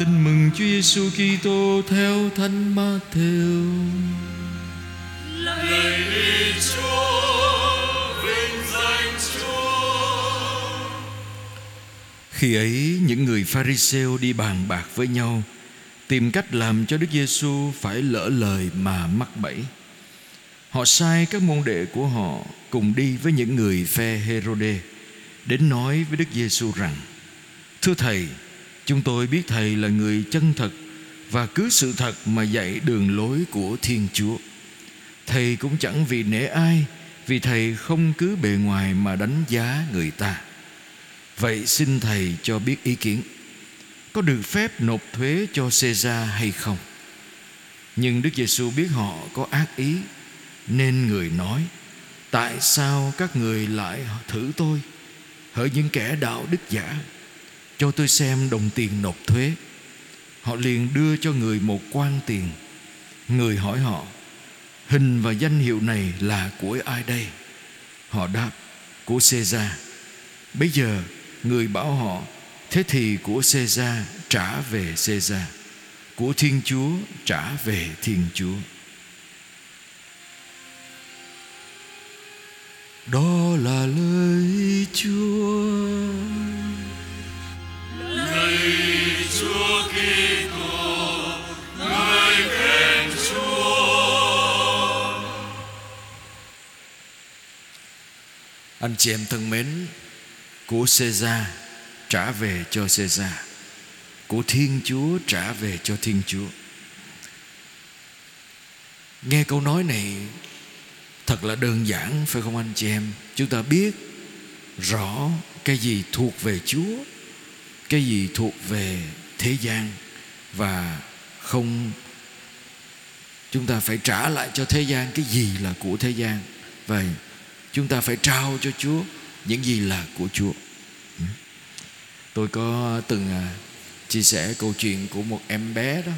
Tin mừng Chúa Giêsu Kitô theo Thánh Matthew. Lạy đi Chúa, vinh danh Chúa. Khi ấy những người Pharisêu đi bàn bạc với nhau tìm cách làm cho Đức Giêsu phải lỡ lời mà mắc bẫy. Họ sai các môn đệ của họ cùng đi với những người phe Herode đến nói với Đức Giêsu rằng: Thưa thầy, Chúng tôi biết Thầy là người chân thật Và cứ sự thật mà dạy đường lối của Thiên Chúa. Thầy cũng chẳng vì nể ai, Vì Thầy không cứ bề ngoài mà đánh giá người ta. Vậy xin Thầy cho biết ý kiến. Có được phép nộp thuế cho Caesar hay không? Nhưng Đức Giêsu biết họ có ác ý, Nên người nói, Tại sao các người lại thử tôi? Hỡi những kẻ đạo đức giả cho tôi xem đồng tiền nộp thuế. Họ liền đưa cho người một quan tiền. Người hỏi họ, Hình và danh hiệu này là của ai đây? Họ đáp, Của Caesar. Bây giờ, người bảo họ, Thế thì của Caesar trả về Caesar. Của Thiên Chúa trả về Thiên Chúa. Đó là lời Chúa. Anh chị em thân mến, Của Caesar trả về cho Caesar. Của Thiên Chúa trả về cho Thiên Chúa. Nghe câu nói này, Thật là đơn giản, phải không anh chị em? Chúng ta biết rõ cái gì thuộc về Chúa, Cái gì thuộc về thế gian, Và không, Chúng ta phải trả lại cho thế gian Cái gì là của thế gian. Và chúng ta phải trao cho Chúa Những gì là của Chúa. Ừ. Tôi có từng à, chia sẻ câu chuyện của một em bé đó.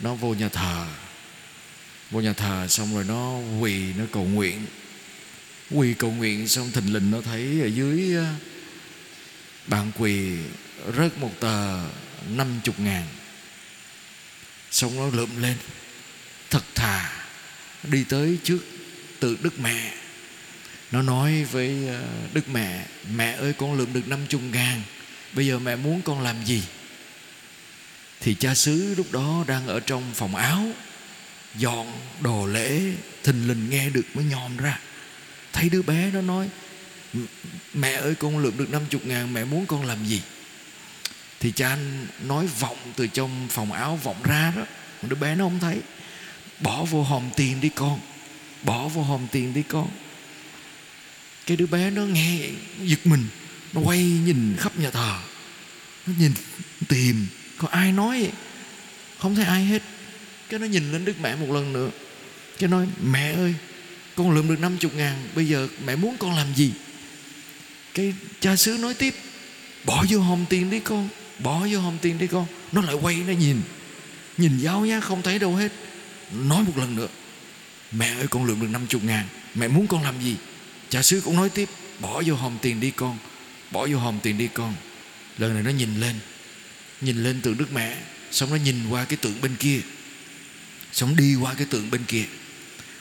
Nó vô nhà thờ. Vô nhà thờ xong rồi nó quỳ, Nó cầu nguyện. Quỳ cầu nguyện xong thình lình nó thấy Ở dưới à, bàn quỳ Rớt một tờ năm chục ngàn. Xong nó lượm lên, Thật thà, Đi tới trước tượng Đức Mẹ. Nó nói với ờ, Đức Mẹ Mẹ ơi, con lượm được năm chục ngàn, Bây giờ mẹ muốn con làm gì? Thì cha xứ lúc đó đang ở trong phòng áo, Dọn đồ lễ, Thình lình nghe được mới nhòm ra. Thấy đứa bé nó nói Mẹ ơi, con lượm được năm chục ngàn, Mẹ muốn con làm gì? Thì cha anh nói vọng từ trong phòng áo vọng ra đó Đứa bé nó không thấy. Bỏ vô hòm tiền đi con, Bỏ vô hòm tiền đi con. Cái đứa bé nó nghe giật mình, Nó quay nhìn khắp nhà thờ. Nó nhìn tìm, Có ai nói? Vậy Không thấy ai hết. Cái nó nhìn lên Đức Mẹ một lần nữa. Cái nói, mẹ ơi, Con lượm được 50 ngàn, Bây giờ mẹ muốn con làm gì? Cái cha xứ nói tiếp, Bỏ vô hòm tiền đi con, Bỏ vô hòm tiền đi con. Nó lại quay, nó nhìn. Nhìn giáo nhá không thấy đâu hết. Nói một lần nữa, Mẹ ơi, con lượm được 50 ngàn, Mẹ muốn con làm gì? Cha xứ cũng nói tiếp, Bỏ vô hòm tiền đi con, Bỏ vô hòm tiền đi con. Lần này nó nhìn lên Nhìn lên tượng Đức Mẹ, Xong nó nhìn qua cái tượng bên kia, Xong đi qua cái tượng bên kia,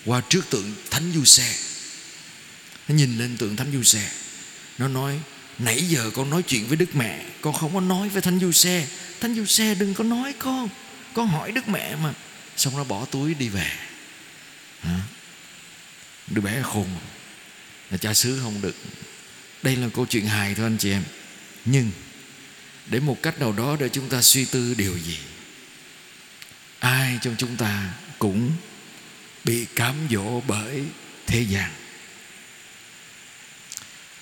Qua trước tượng Thánh Du Xe. Nó nhìn lên tượng Thánh Du Xe, Nó nói, Nãy giờ con nói chuyện với Đức Mẹ, Con không có nói với Thánh Du Xe. Thánh Du Xe đừng có nói con Con hỏi Đức Mẹ mà. Xong nó bỏ túi đi về. Hả? Đứa bé khôn. Là cha xứ không được. Đây là câu chuyện hài thôi anh chị em. Nhưng, Để một cách nào đó để chúng ta suy tư điều gì, Ai trong chúng ta cũng Bị cám dỗ bởi thế gian?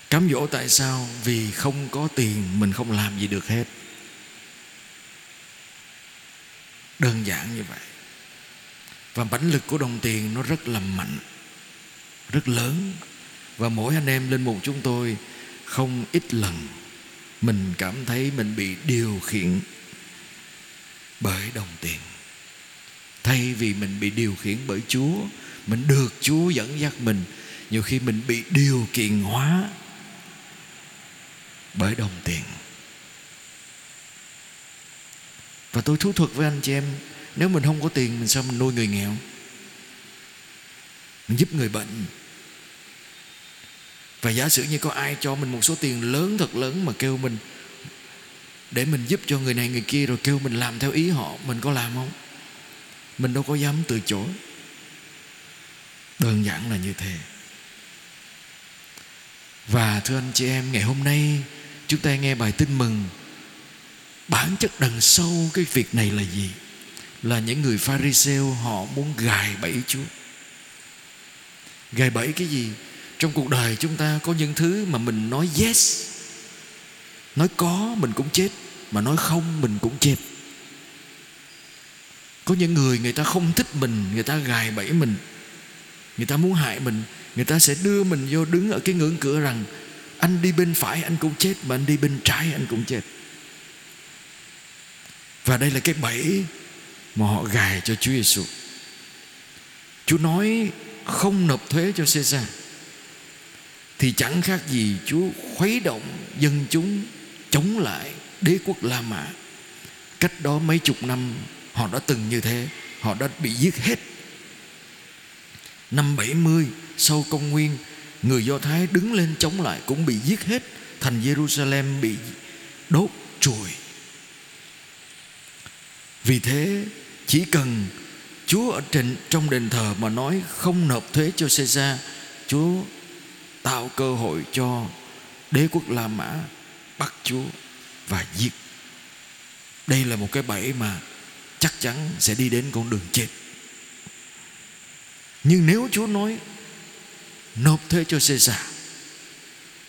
Cám dỗ tại sao? Vì không có tiền, Mình không làm gì được hết. Đơn giản như vậy. Và bánh lực của đồng tiền Nó rất là mạnh, Rất lớn. Và mỗi anh em linh mục chúng tôi, Không ít lần Mình cảm thấy mình bị điều khiển Bởi đồng tiền. Thay vì mình bị điều khiển bởi Chúa, Mình được Chúa dẫn dắt mình, Nhiều khi mình bị điều kiện hóa Bởi đồng tiền. Và tôi thú thuật với anh chị em, nếu mình không có tiền, mình sao mình nuôi người nghèo? Mình giúp người bệnh và giả sử như có ai cho mình một số tiền lớn, thật lớn mà kêu mình, để mình giúp cho người này người kia rồi kêu mình làm theo ý họ, mình có làm không? Mình đâu có dám từ chối. Đơn giản là như thế. Và thưa anh chị em, ngày hôm nay chúng ta nghe bài tin mừng. Bản chất đằng sau cái việc này là gì? Là những người pharisêu họ muốn gài bẫy chúa. Gài bẫy cái gì? Trong cuộc đời chúng ta có những thứ mà mình nói yes, nói có mình cũng chết, mà nói không mình cũng chết. Có những người người ta không thích mình, người ta gài bẫy mình, người ta muốn hại mình, người ta sẽ đưa mình vô đứng ở cái ngưỡng cửa rằng, anh đi bên phải anh cũng chết, mà anh đi bên trái anh cũng chết. Và đây là cái bẫy mà họ gài cho Chúa Giêsu. Chúa nói không nộp thuế cho Caesar thì chẳng khác gì Chúa khuấy động dân chúng chống lại đế quốc La Mã. Cách đó mấy chục năm họ đã từng như thế, họ đã bị giết hết. Năm 70 sau công nguyên, người Do Thái đứng lên chống lại cũng bị giết hết, thành Jerusalem bị đốt trùi. Vì thế chỉ cần Chúa ở trên trong đền thờ mà nói không nộp thuế cho Caesar, Chúa tạo cơ hội cho đế quốc La Mã bắt Chúa và giết. Đây là một cái bẫy mà chắc chắn sẽ đi đến con đường chết. Nhưng nếu Chúa nói nộp thuế cho Caesar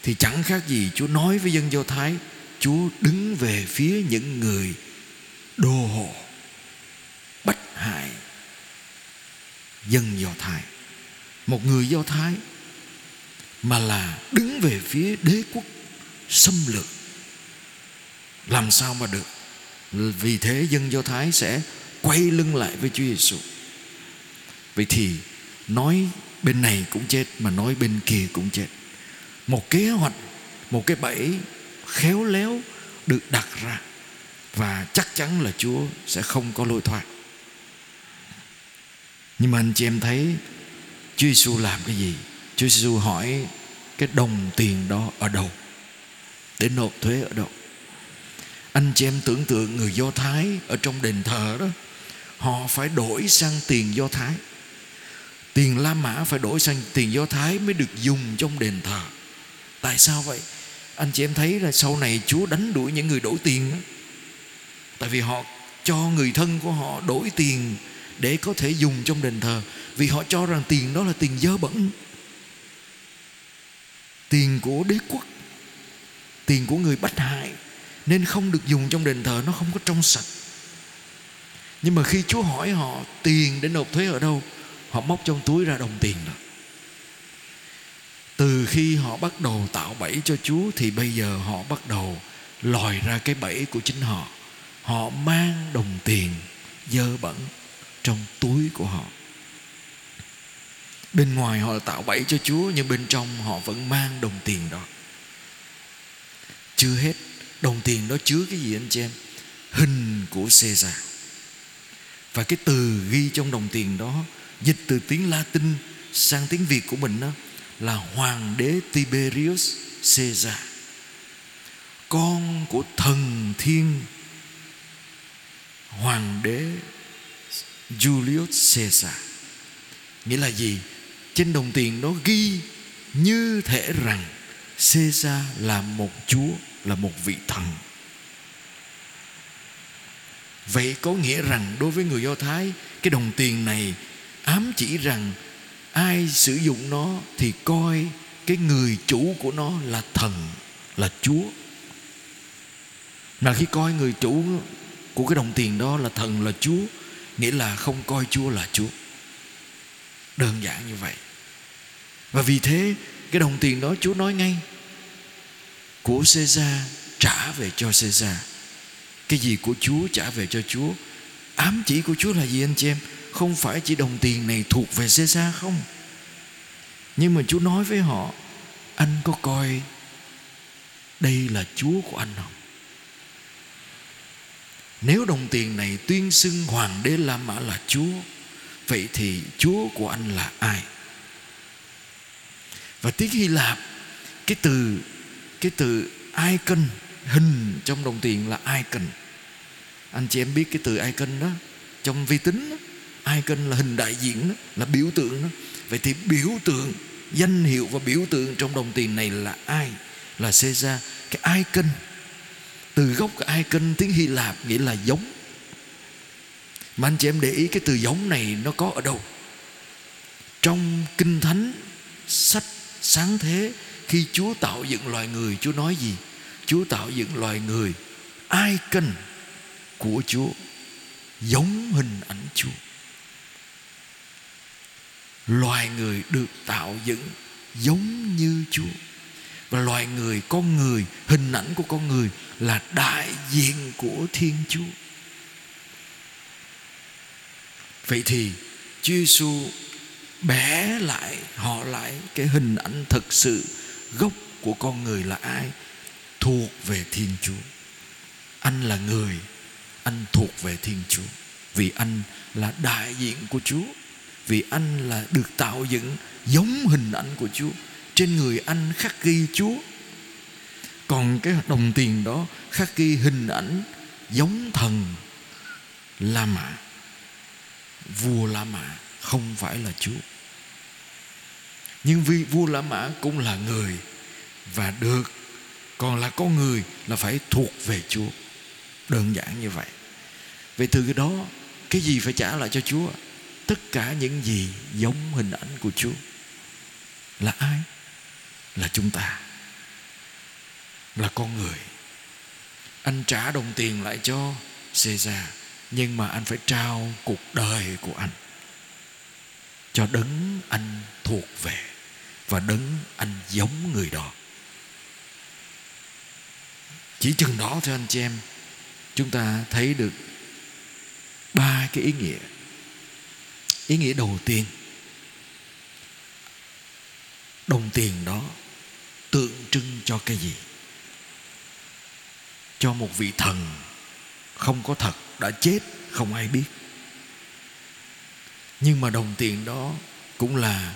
thì chẳng khác gì Chúa nói với dân Do Thái, Chúa đứng về phía những người đô hộ bách hại dân Do Thái. Một người Do Thái mà là đứng về phía đế quốc, xâm lược. Làm sao mà được? Vì thế dân do thái sẽ quay lưng lại với chúa giêsu vậy thì nói bên này cũng chết mà nói bên kia cũng chết. Một kế hoạch, một cái bẫy khéo léo được đặt ra và chắc chắn là chúa sẽ không có lối thoát. Nhưng mà anh chị em thấy Chúa Giêsu làm cái gì? Chúa Giêsu hỏi cái đồng tiền đó ở đâu? Để nộp thuế ở đâu? Anh chị em tưởng tượng người do thái ở trong đền thờ đó, họ phải đổi sang tiền do thái. Tiền la mã phải đổi sang tiền do thái mới được dùng trong đền thờ. Tại sao vậy? Anh chị em thấy là sau này chúa đánh đuổi những người đổi tiền đó. tại vì họ cho người thân của họ đổi tiền để có thể dùng trong đền thờ, vì họ cho rằng tiền đó là tiền dơ bẩn tiền của đế quốc, tiền của người bách hại nên không được dùng trong đền thờ, nó không có trong sạch. Nhưng mà khi Chúa hỏi họ tiền để nộp thuế ở đâu, họ móc trong túi ra đồng tiền đó từ khi họ bắt đầu tạo bẫy cho Chúa, thì bây giờ họ bắt đầu lòi ra cái bẫy của chính họ. Họ mang đồng tiền dơ bẩn trong túi của họ bên ngoài họ tạo bẫy cho Chúa, nhưng bên trong họ vẫn mang đồng tiền đó. Chưa hết, đồng tiền đó chứa cái gì anh chị em? Hình của Caesar và cái từ ghi trong đồng tiền đó, dịch từ tiếng Latin sang tiếng Việt của mình đó, là hoàng đế Tiberius Caesar con của thần thiên, hoàng đế Julius Caesar nghĩa là gì? Trên đồng tiền đó ghi như thể rằng Caesar là một chúa, là một vị thần. Vậy có nghĩa rằng đối với người do thái, cái đồng tiền này ám chỉ rằng ai sử dụng nó thì coi cái người chủ của nó là thần, là chúa. Mà khi coi người chủ của cái đồng tiền đó là thần, là chúa, nghĩa là không coi chúa là chúa. Đơn giản như vậy và vì thế, cái đồng tiền đó chúa nói ngay, của Caesar trả về cho Caesar. Cái gì của Chúa trả về cho Chúa. Ám chỉ của Chúa là gì anh chị em? Không phải chỉ đồng tiền này thuộc về Caesar không? Nhưng mà Chúa nói với họ, anh có coi đây là Chúa của anh không? Nếu đồng tiền này tuyên xưng hoàng đế La Mã là Chúa, Vậy thì Chúa của anh là ai? Và tiếng Hy Lạp Cái từ Cái từ icon Hình trong đồng tiền là icon Anh chị em biết cái từ icon đó Trong vi tính đó, Icon là hình đại diện đó, Là biểu tượng đó. Vậy thì biểu tượng Danh hiệu và biểu tượng trong đồng tiền này là ai? Là Caesar. Cái icon từ gốc cái icon tiếng Hy Lạp nghĩa là giống. Mà anh chị em để ý cái từ giống này nó có ở đâu? Trong kinh thánh sách sáng thế, khi Chúa tạo dựng loài người, Chúa nói gì? Chúa tạo dựng loài người, ai cần của Chúa giống hình ảnh Chúa. Loài người được tạo dựng giống như Chúa. Và loài người, con người, hình ảnh của con người là đại diện của thiên chúa. Vậy thì chúa giêsu bé lại, họ lại, cái hình ảnh thực sự, gốc của con người là ai? Thuộc về thiên chúa. Anh là người, anh thuộc về thiên chúa. Vì anh là đại diện của chúa. Vì anh là được tạo dựng giống hình ảnh của chúa. Trên người anh khắc ghi Chúa. Còn cái đồng tiền đó khắc ghi hình ảnh giống thần La Mã, vua La Mã không phải là Chúa. Nhưng vì vua La Mã cũng là người và được, còn là con người là phải thuộc về Chúa. Đơn giản như vậy. Vậy từ cái đó, cái gì phải trả lại cho Chúa? Tất cả những gì giống hình ảnh của Chúa. Là ai? Là chúng ta. Là con người. Anh trả đồng tiền lại cho Caesar nhưng mà anh phải trao cuộc đời của anh cho đấng anh thuộc về và đấng anh giống người đó. Chỉ chừng đó thôi anh chị em, chúng ta thấy được ba cái ý nghĩa. Ý nghĩa đầu tiên, đồng tiền đó tượng trưng cho cái gì? Cho một vị thần không có thật, đã chết, không ai biết nhưng mà đồng tiền đó cũng là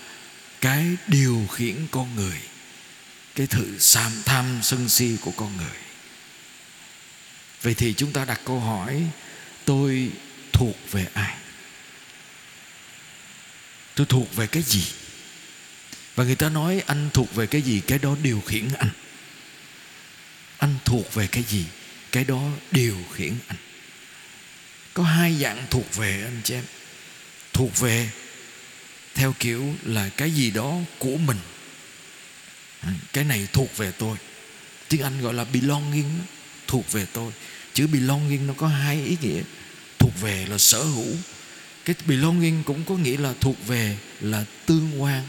cái điều khiển con người, cái thử sam tham sân si của con người. Vậy thì chúng ta đặt câu hỏi, tôi thuộc về ai? Tôi thuộc về cái gì? Và người ta nói anh thuộc về cái gì, cái đó điều khiển anh. Anh thuộc về cái gì, cái đó điều khiển anh. Có hai dạng thuộc về anh chị em thuộc về, theo kiểu là cái gì đó của mình. Cái này thuộc về tôi. Tiếng anh gọi là belonging, thuộc về tôi. Chữ belonging nó có hai ý nghĩa. Thuộc về là sở hữu. Cái belonging cũng có nghĩa là thuộc về, là tương quan.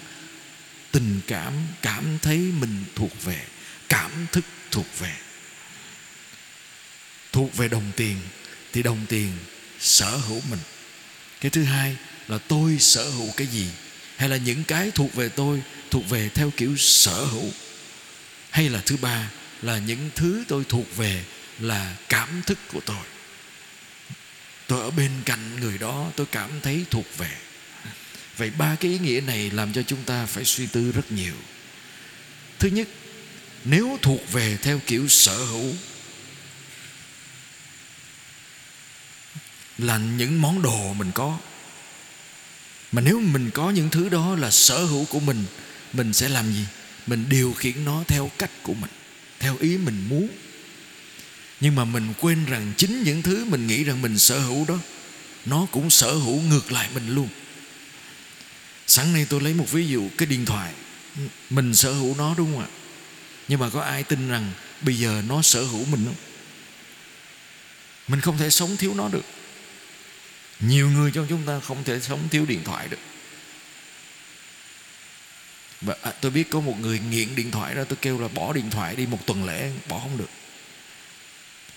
Tình cảm cảm thấy mình thuộc về. Cảm thức thuộc về. Thuộc về đồng tiền, thì đồng tiền sở hữu mình. Cái thứ hai là tôi sở hữu cái gì? Hay là những cái thuộc về tôi, thuộc về theo kiểu sở hữu? Hay là thứ ba, là những thứ tôi thuộc về là cảm thức của tôi? Tôi ở bên cạnh người đó, tôi cảm thấy thuộc về. Vậy ba cái ý nghĩa này làm cho chúng ta phải suy tư rất nhiều. Thứ nhất, nếu thuộc về theo kiểu sở hữu, là những món đồ mình có mà nếu mình có những thứ đó là sở hữu của mình mình sẽ làm gì? Mình điều khiển nó theo cách của mình, theo ý mình muốn. Nhưng mà mình quên rằng chính những thứ mình nghĩ rằng mình sở hữu đó, nó cũng sở hữu ngược lại mình luôn. Sáng nay tôi lấy một ví dụ, cái điện thoại. Mình sở hữu nó đúng không ạ? Nhưng mà có ai tin rằng bây giờ nó sở hữu mình không? Mình không thể sống thiếu nó được nhiều người trong chúng ta không thể sống thiếu điện thoại được. Và à, tôi biết có một người nghiện điện thoại đó tôi kêu là bỏ điện thoại đi một tuần lễ bỏ không được.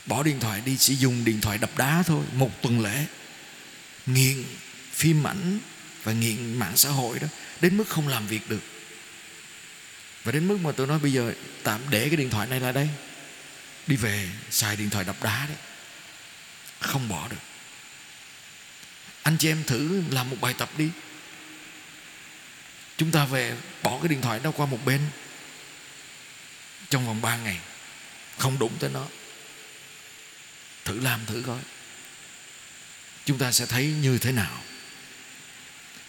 Bỏ điện thoại đi chỉ dùng điện thoại đập đá thôi một tuần lễ. Nghiện phim ảnh và nghiện mạng xã hội đó đến mức không làm việc được. Và đến mức mà tôi nói bây giờ tạm để cái điện thoại này lại đây. Đi về xài điện thoại đập đá đấy. Không bỏ được anh chị em thử làm một bài tập đi. Chúng ta về bỏ cái điện thoại đó qua một bên. Trong vòng 3 ngày, không đụng tới nó. Thử làm thử coi. Chúng ta sẽ thấy như thế nào.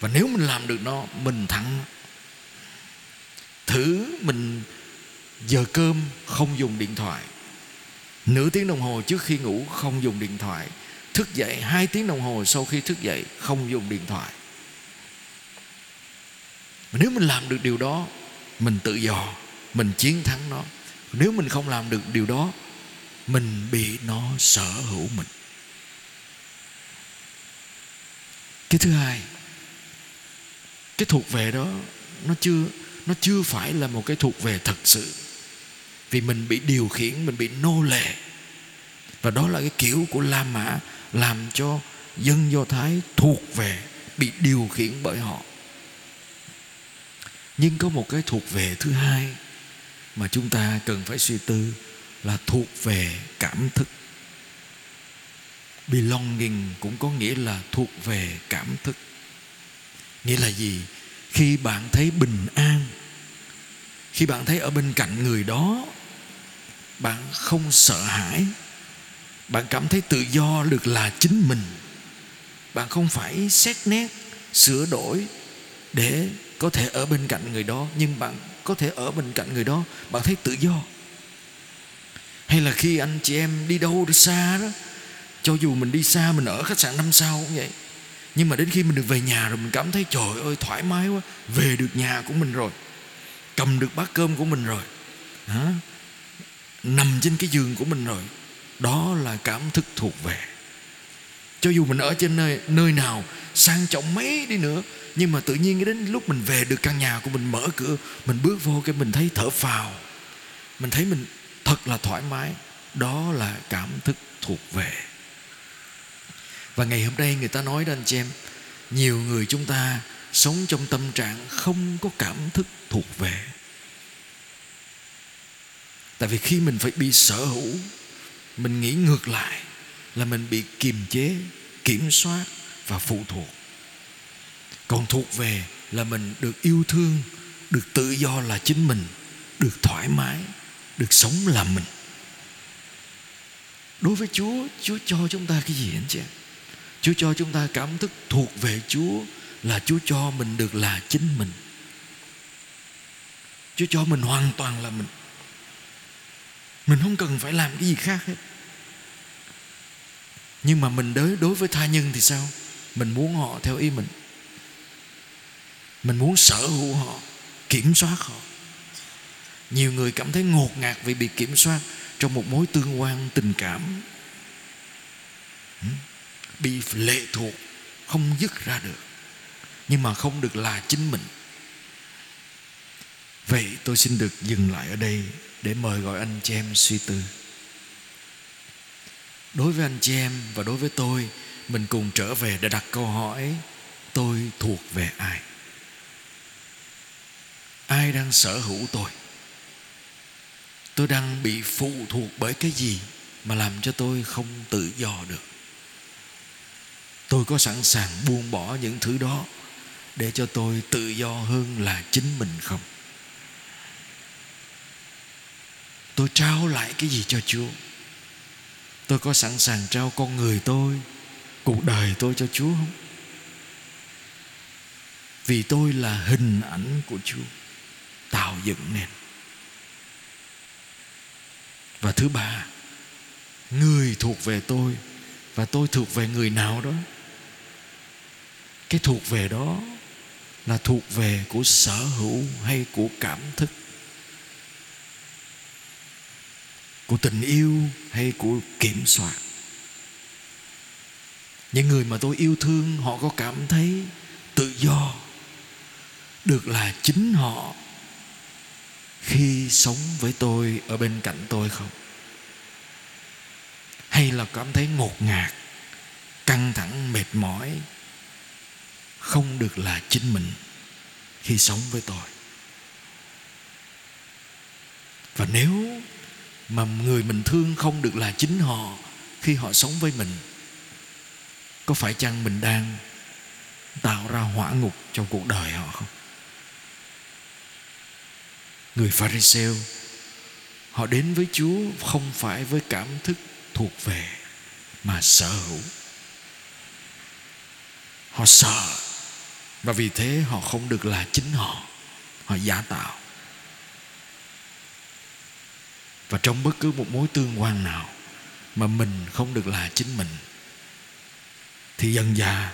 Và nếu mình làm được nó, mình thắng. Thử mình giờ cơm không dùng điện thoại. Nửa tiếng đồng hồ trước khi ngủ không dùng điện thoại thức dậy, hai tiếng đồng hồ sau khi thức dậy, không dùng điện thoại. Nếu mình làm được điều đó, mình tự do, mình chiến thắng nó. Nếu mình không làm được điều đó, mình bị nó sở hữu mình. Cái thứ hai, cái thuộc về đó, nó chưa nó chưa phải là một cái thuộc về thật sự. Vì mình bị điều khiển, mình bị nô lệ và đó là cái kiểu của la mã làm cho dân do thái thuộc về, bị điều khiển bởi họ. Nhưng có một cái thuộc về thứ hai mà chúng ta cần phải suy tư là thuộc về cảm thức. Belonging cũng có nghĩa là thuộc về cảm thức. Nghĩa là gì? Khi bạn thấy bình an, khi bạn thấy ở bên cạnh người đó, bạn không sợ hãi bạn cảm thấy tự do được là chính mình. Bạn không phải xét nét, sửa đổi để có thể ở bên cạnh người đó, nhưng bạn có thể ở bên cạnh người đó. Bạn thấy tự do. Hay là khi anh chị em đi đâu đi xa đó, cho dù mình đi xa, mình ở khách sạn năm sao cũng vậy. Nhưng mà đến khi mình được về nhà rồi, mình cảm thấy, trời ơi, thoải mái quá, về được nhà của mình rồi, cầm được bát cơm của mình rồi, hả? nằm trên cái giường của mình rồi đó là cảm thức thuộc về. Cho dù mình ở trên nơi nơi nào, sang trọng mấy đi nữa, nhưng mà tự nhiên đến lúc mình về được căn nhà của mình, mở cửa, mình bước vô cái mình thấy thở phào. Mình thấy mình thật là thoải mái. Đó là cảm thức thuộc về. Và ngày hôm nay người ta nói đó anh chị em, nhiều người chúng ta sống trong tâm trạng không có cảm thức thuộc về. Tại vì khi mình phải bị sở hữu mình nghĩ ngược lại là mình bị kiềm chế, kiểm soát và phụ thuộc. Còn thuộc về là mình được yêu thương, được tự do là chính mình, được thoải mái, được sống là mình. Đối với chúa chúa cho chúng ta cái gì anh chị chúa cho chúng ta cảm thức thuộc về chúa là chúa cho mình được là chính mình. Chúa cho mình hoàn toàn là mình mình không cần phải làm cái gì khác hết. Nhưng mà mình đối đối với tha nhân thì sao? Mình muốn họ theo ý mình. Mình muốn sở hữu họ, kiểm soát họ. Nhiều người cảm thấy ngột ngạt vì bị kiểm soát trong một mối tương quan tình cảm. Bị lệ thuộc, không dứt ra được. Nhưng mà không được là chính mình. Vậy tôi xin được dừng lại ở đây để mời gọi anh chị em suy tư. Đối với anh chị em và đối với tôi, mình cùng trở về để đặt câu hỏi, tôi thuộc về ai? Ai đang sở hữu tôi? Tôi đang bị phụ thuộc bởi cái gì mà làm cho tôi không tự do được? Tôi có sẵn sàng buông bỏ những thứ đó để cho tôi tự do hơn là chính mình không? Tôi trao lại cái gì cho chúa? Tôi có sẵn sàng trao con người tôi, cuộc đời tôi cho chúa không? Vì tôi là hình ảnh của chúa, tạo dựng nên. Và thứ ba, người thuộc về tôi và tôi thuộc về người nào đó? Cái thuộc về đó là thuộc về của sở hữu hay của cảm thức. Của tình yêu hay của kiểm soát? Những người mà tôi yêu thương, họ có cảm thấy tự do được là chính họ khi sống với tôi ở bên cạnh tôi không? Hay là cảm thấy ngột ngạt, căng thẳng, mệt mỏi, không được là chính mình khi sống với tôi? Và nếu mà người mình thương không được là chính họ khi họ sống với mình. Có phải chăng mình đang tạo ra hỏa ngục trong cuộc đời họ không? Người pharisêu họ đến với chúa không phải với cảm thức thuộc về mà sở hữu. Họ sợ và vì thế họ không được là chính họ họ giả tạo và trong bất cứ một mối tương quan nào mà mình không được là chính mình, thì dần dà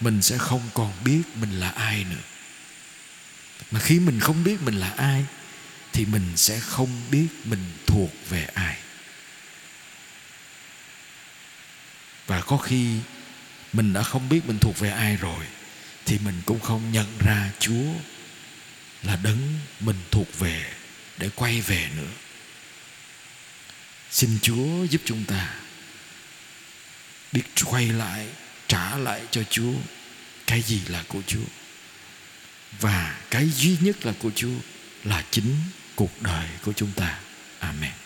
mình sẽ không còn biết mình là ai nữa. Mà khi mình không biết mình là ai, thì mình sẽ không biết mình thuộc về ai. Và có khi mình đã không biết mình thuộc về ai rồi, thì mình cũng không nhận ra chúa là đấng mình thuộc về để quay về nữa xin chúa giúp chúng ta biết quay lại, trả lại cho chúa cái gì là của chúa. Và cái duy nhất là của chúa là chính cuộc đời của chúng ta. Amen.